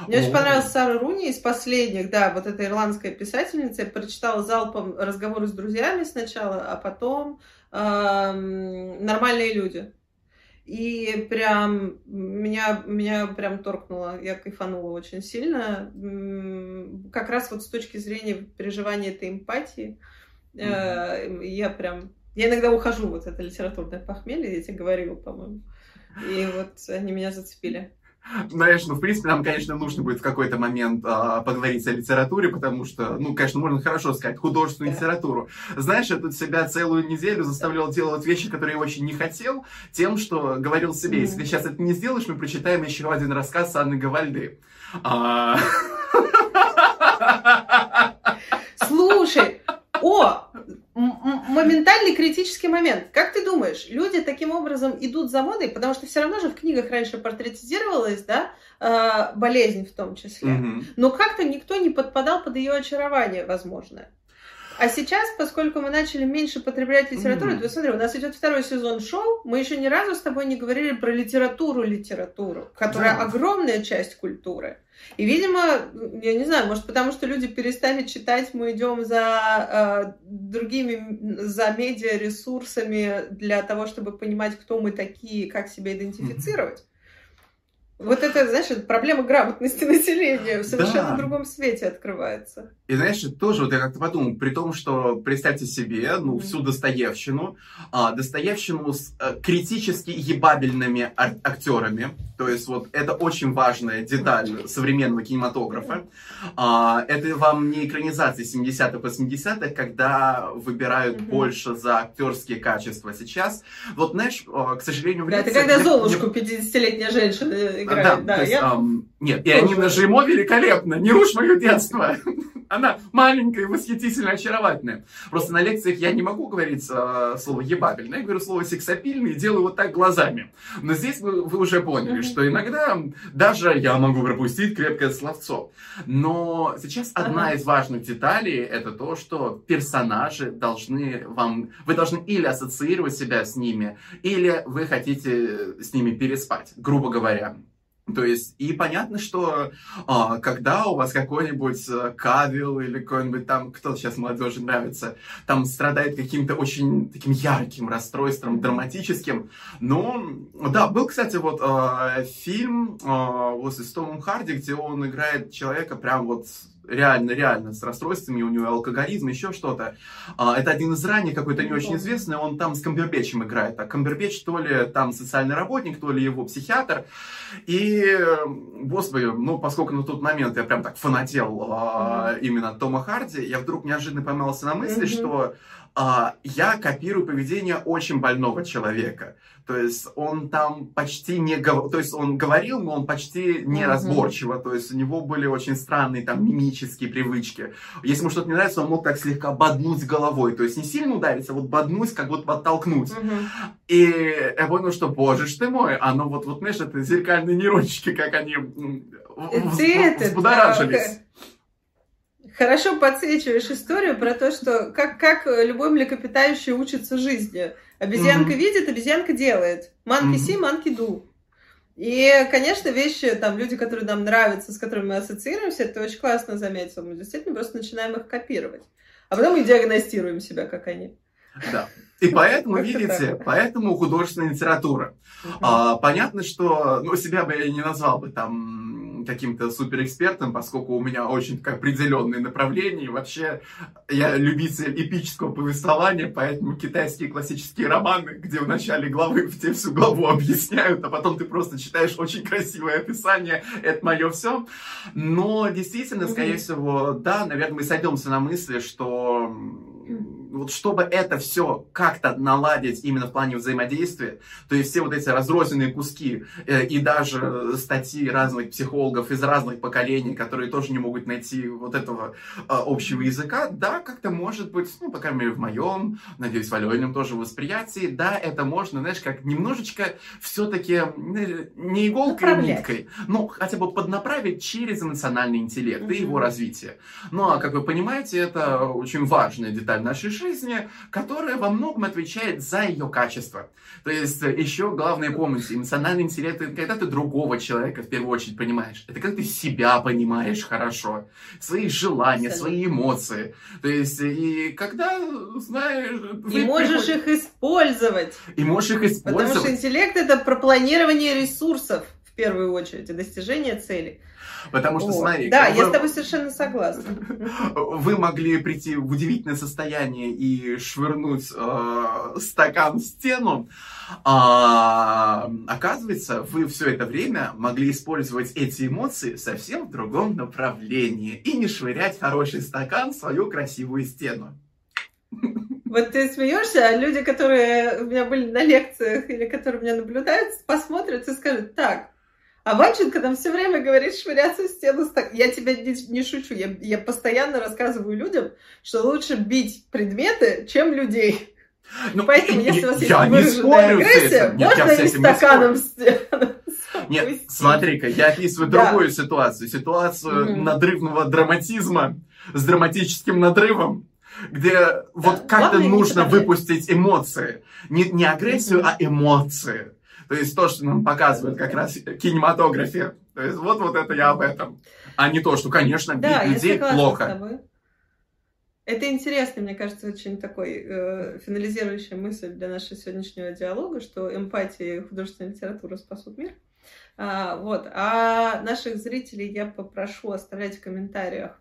[SPEAKER 1] Мне очень понравилась Сара Руни из последних, да, вот эта ирландская писательница. Я прочитала залпом разговоры с друзьями сначала, а потом «Нормальные люди». И прям меня, меня прям торкнуло, я кайфанула очень сильно. Как раз вот с точки зрения переживания этой эмпатии, mm-hmm. я прям... Я иногда ухожу, вот это литературное похмелье, я тебе говорила, по-моему. И вот они меня зацепили.
[SPEAKER 2] Знаешь, ну, в принципе, нам, конечно, нужно будет в какой-то момент а, поговорить о литературе, потому что, ну, конечно, можно хорошо сказать, художественную литературу. Знаешь, я тут себя целую неделю заставлял делать вещи, которые я очень не хотел, тем, что говорил себе, если ты сейчас это не сделаешь, мы прочитаем еще один рассказ Анны Гавальды. А...
[SPEAKER 1] Слушай, о, моментальный критический момент. Как ты думаешь, люди таким образом идут за модой, потому что все равно же в книгах раньше портретизировалась, да, э, болезнь в том числе. Но как-то никто не подпадал под ее очарование, возможно. А сейчас, поскольку мы начали меньше потреблять литературу, mm-hmm. то смотри, у нас идет второй сезон шоу, мы еще ни разу с тобой не говорили про литературу-литературу, которая да. огромная часть культуры. И, видимо, я не знаю, может, потому что люди перестали читать, мы идем за э, другими, за медиаресурсами для того, чтобы понимать, кто мы такие, как себя идентифицировать. Вот это, знаешь, проблема грамотности населения в совершенно да. другом свете открывается.
[SPEAKER 2] И знаешь, тоже вот я как-то подумал, при том, что представьте себе, ну, mm-hmm. всю Достоевщину, а, Достоевщину с а, критически ебабельными ар- актерами, то есть вот это очень важная деталь mm-hmm. современного кинематографа. А, это вам не экранизация 70-х, 80-х, когда выбирают mm-hmm. больше за актерские качества. Сейчас, вот знаешь, а, к сожалению...
[SPEAKER 1] Да, это когда Золушку, 50-летняя женщина играет.
[SPEAKER 2] Да, да, есть, я... эм, нет, и они на Жимо великолепно, не рушь мое детство. Она маленькая, восхитительно очаровательная. Просто на лекциях я не могу говорить э, слово ебабельное, я говорю слово сексапильный и делаю вот так глазами. Но здесь вы, вы уже поняли, что иногда даже я могу пропустить крепкое словцо. Но сейчас одна из важных деталей это то, что персонажи должны вам... Вы должны или ассоциировать себя с ними, или вы хотите с ними переспать, грубо говоря. То есть, и понятно, что а, когда у вас какой-нибудь э, Кавил или какой-нибудь там, кто сейчас молодежи нравится, там страдает каким-то очень таким ярким расстройством, драматическим. Ну, да, был, кстати, вот а, фильм а, вот с Томом Харди, где он играет человека прям вот реально, реально с расстройствами, у него алкоголизм, еще что-то. А, это один из ранних, какой-то не очень известный, он там с Камбербечем играет. А Камбербеч то ли там социальный работник, то ли его психиатр. И, господи, ну, поскольку на тот момент я прям так фанател mm-hmm. именно Тома Харди, я вдруг неожиданно поймался на мысли, mm-hmm. что а, я копирую поведение очень больного человека. То есть он там почти не говорил, то есть он говорил, но он почти неразборчиво, mm-hmm. то есть у него были очень странные там мимические привычки. Если ему что-то не нравится, он мог так слегка боднуть головой, то есть не сильно удариться, а вот боднуть, как будто оттолкнуть. Mm-hmm. И я понял, что, боже ж ты мой, оно вот, вот, знаешь, это зеркальные нейрончики, как они
[SPEAKER 1] взбудоражились хорошо подсвечиваешь историю про то, что как, как любой млекопитающий учится жизни. Обезьянка mm-hmm. видит, обезьянка делает. Манки си, манки ду. И, конечно, вещи, там, люди, которые нам нравятся, с которыми мы ассоциируемся, это очень классно заметил. Мы действительно просто начинаем их копировать. А потом мы диагностируем себя, как они.
[SPEAKER 2] Да. И поэтому, видите, поэтому художественная литература. А, понятно, что, ну, себя бы я не назвал бы там каким-то суперэкспертом, поскольку у меня очень такое определенное направление. И вообще, я любитель эпического повествования, поэтому китайские классические романы, где в начале главы тебе всю главу объясняют, а потом ты просто читаешь очень красивое описание, это мое все. Но действительно, скорее всего, да, наверное, мы сойдемся на мысли, что вот чтобы это все как-то наладить именно в плане взаимодействия, то есть все вот эти разрозненные куски э, и даже статьи разных психологов из разных поколений, которые тоже не могут найти вот этого э, общего языка, да, как-то может быть, ну, по крайней мере, в моем, надеюсь, в Алене тоже восприятии, да, это можно, знаешь, как немножечко все-таки не иголкой, а ниткой, но хотя бы поднаправить через эмоциональный интеллект mm-hmm. и его развитие. Ну, а как вы понимаете, это очень важная деталь нашей жизни, которая во многом отвечает за ее качество. То есть э, еще главное помните, эмоциональный интеллект это когда ты другого человека в первую очередь понимаешь. Это когда ты себя понимаешь хорошо, свои желания, свои эмоции. То есть и когда знаешь...
[SPEAKER 1] И можешь приход... их использовать.
[SPEAKER 2] И можешь их использовать.
[SPEAKER 1] Потому что интеллект это про планирование ресурсов первую очередь и достижение целей.
[SPEAKER 2] Потому что, О, смотри...
[SPEAKER 1] Да, вы, я с тобой совершенно согласна.
[SPEAKER 2] Вы могли прийти в удивительное состояние и швырнуть э, стакан в стену. А, оказывается, вы все это время могли использовать эти эмоции совсем в другом направлении и не швырять хороший стакан в свою красивую стену.
[SPEAKER 1] Вот ты смеешься, а люди, которые у меня были на лекциях или которые меня наблюдают, посмотрят и скажут, так, а Ванченко нам все время говорит швыряться в стену. Я тебя не, не шучу. Я, я постоянно рассказываю людям, что лучше бить предметы, чем людей. Ну, Поэтому, если у вас есть выраженная агрессия, можно и стаканом в стену.
[SPEAKER 2] Нет, смотри-ка, я описываю да. другую ситуацию. Ситуацию угу. надрывного драматизма с драматическим надрывом где вот как-то нужно выпустить эмоции. Не, не агрессию, а эмоции. То есть то, что нам показывают как раз кинематографе. То есть вот, вот это я об этом. А не то, что, конечно, бить да, людей плохо.
[SPEAKER 1] Это интересно, мне кажется, очень такой э, финализирующая мысль для нашего сегодняшнего диалога, что эмпатия и художественная литература спасут мир. А, вот. А наших зрителей я попрошу оставлять в комментариях,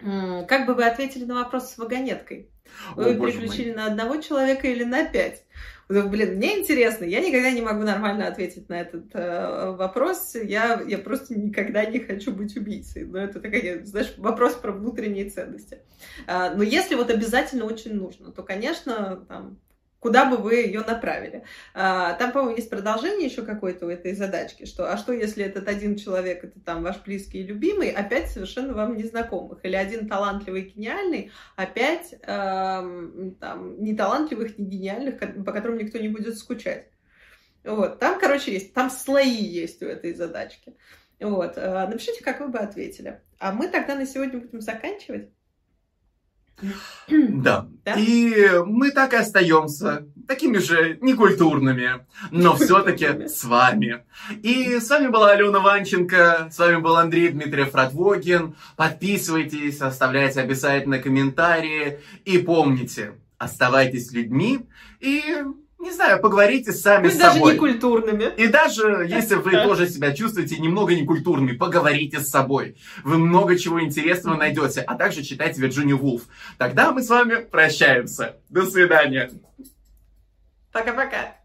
[SPEAKER 1] как бы вы ответили на вопрос с вагонеткой. Вы О, переключили на одного человека или на пять? Блин, мне интересно, я никогда не могу нормально ответить на этот э, вопрос. Я, я просто никогда не хочу быть убийцей. Но это такая, знаешь, вопрос про внутренние ценности. А, но если вот обязательно очень нужно, то, конечно, там, куда бы вы ее направили. А, там, по-моему, есть продолжение еще какой-то у этой задачки, что а что, если этот один человек, это там ваш близкий и любимый, опять совершенно вам незнакомых, или один талантливый и гениальный, опять эм, там, не талантливых, не гениальных, по которым никто не будет скучать. Вот, там, короче, есть, там слои есть у этой задачки. Вот, э, напишите, как вы бы ответили. А мы тогда на сегодня будем заканчивать.
[SPEAKER 2] Да. да. И мы так и остаемся такими же некультурными, но все-таки с вами. И с вами была Алена Ванченко, с вами был Андрей Дмитриев Радвогин. Подписывайтесь, оставляйте обязательно комментарии и помните, оставайтесь людьми и не знаю, поговорите сами
[SPEAKER 1] Пусть
[SPEAKER 2] с
[SPEAKER 1] даже
[SPEAKER 2] собой.
[SPEAKER 1] не культурными.
[SPEAKER 2] И даже если вы тоже себя чувствуете немного некультурными, поговорите с собой. Вы много чего интересного найдете, а также читайте Вирджинию Вулф. Тогда мы с вами прощаемся. До свидания.
[SPEAKER 1] Пока-пока.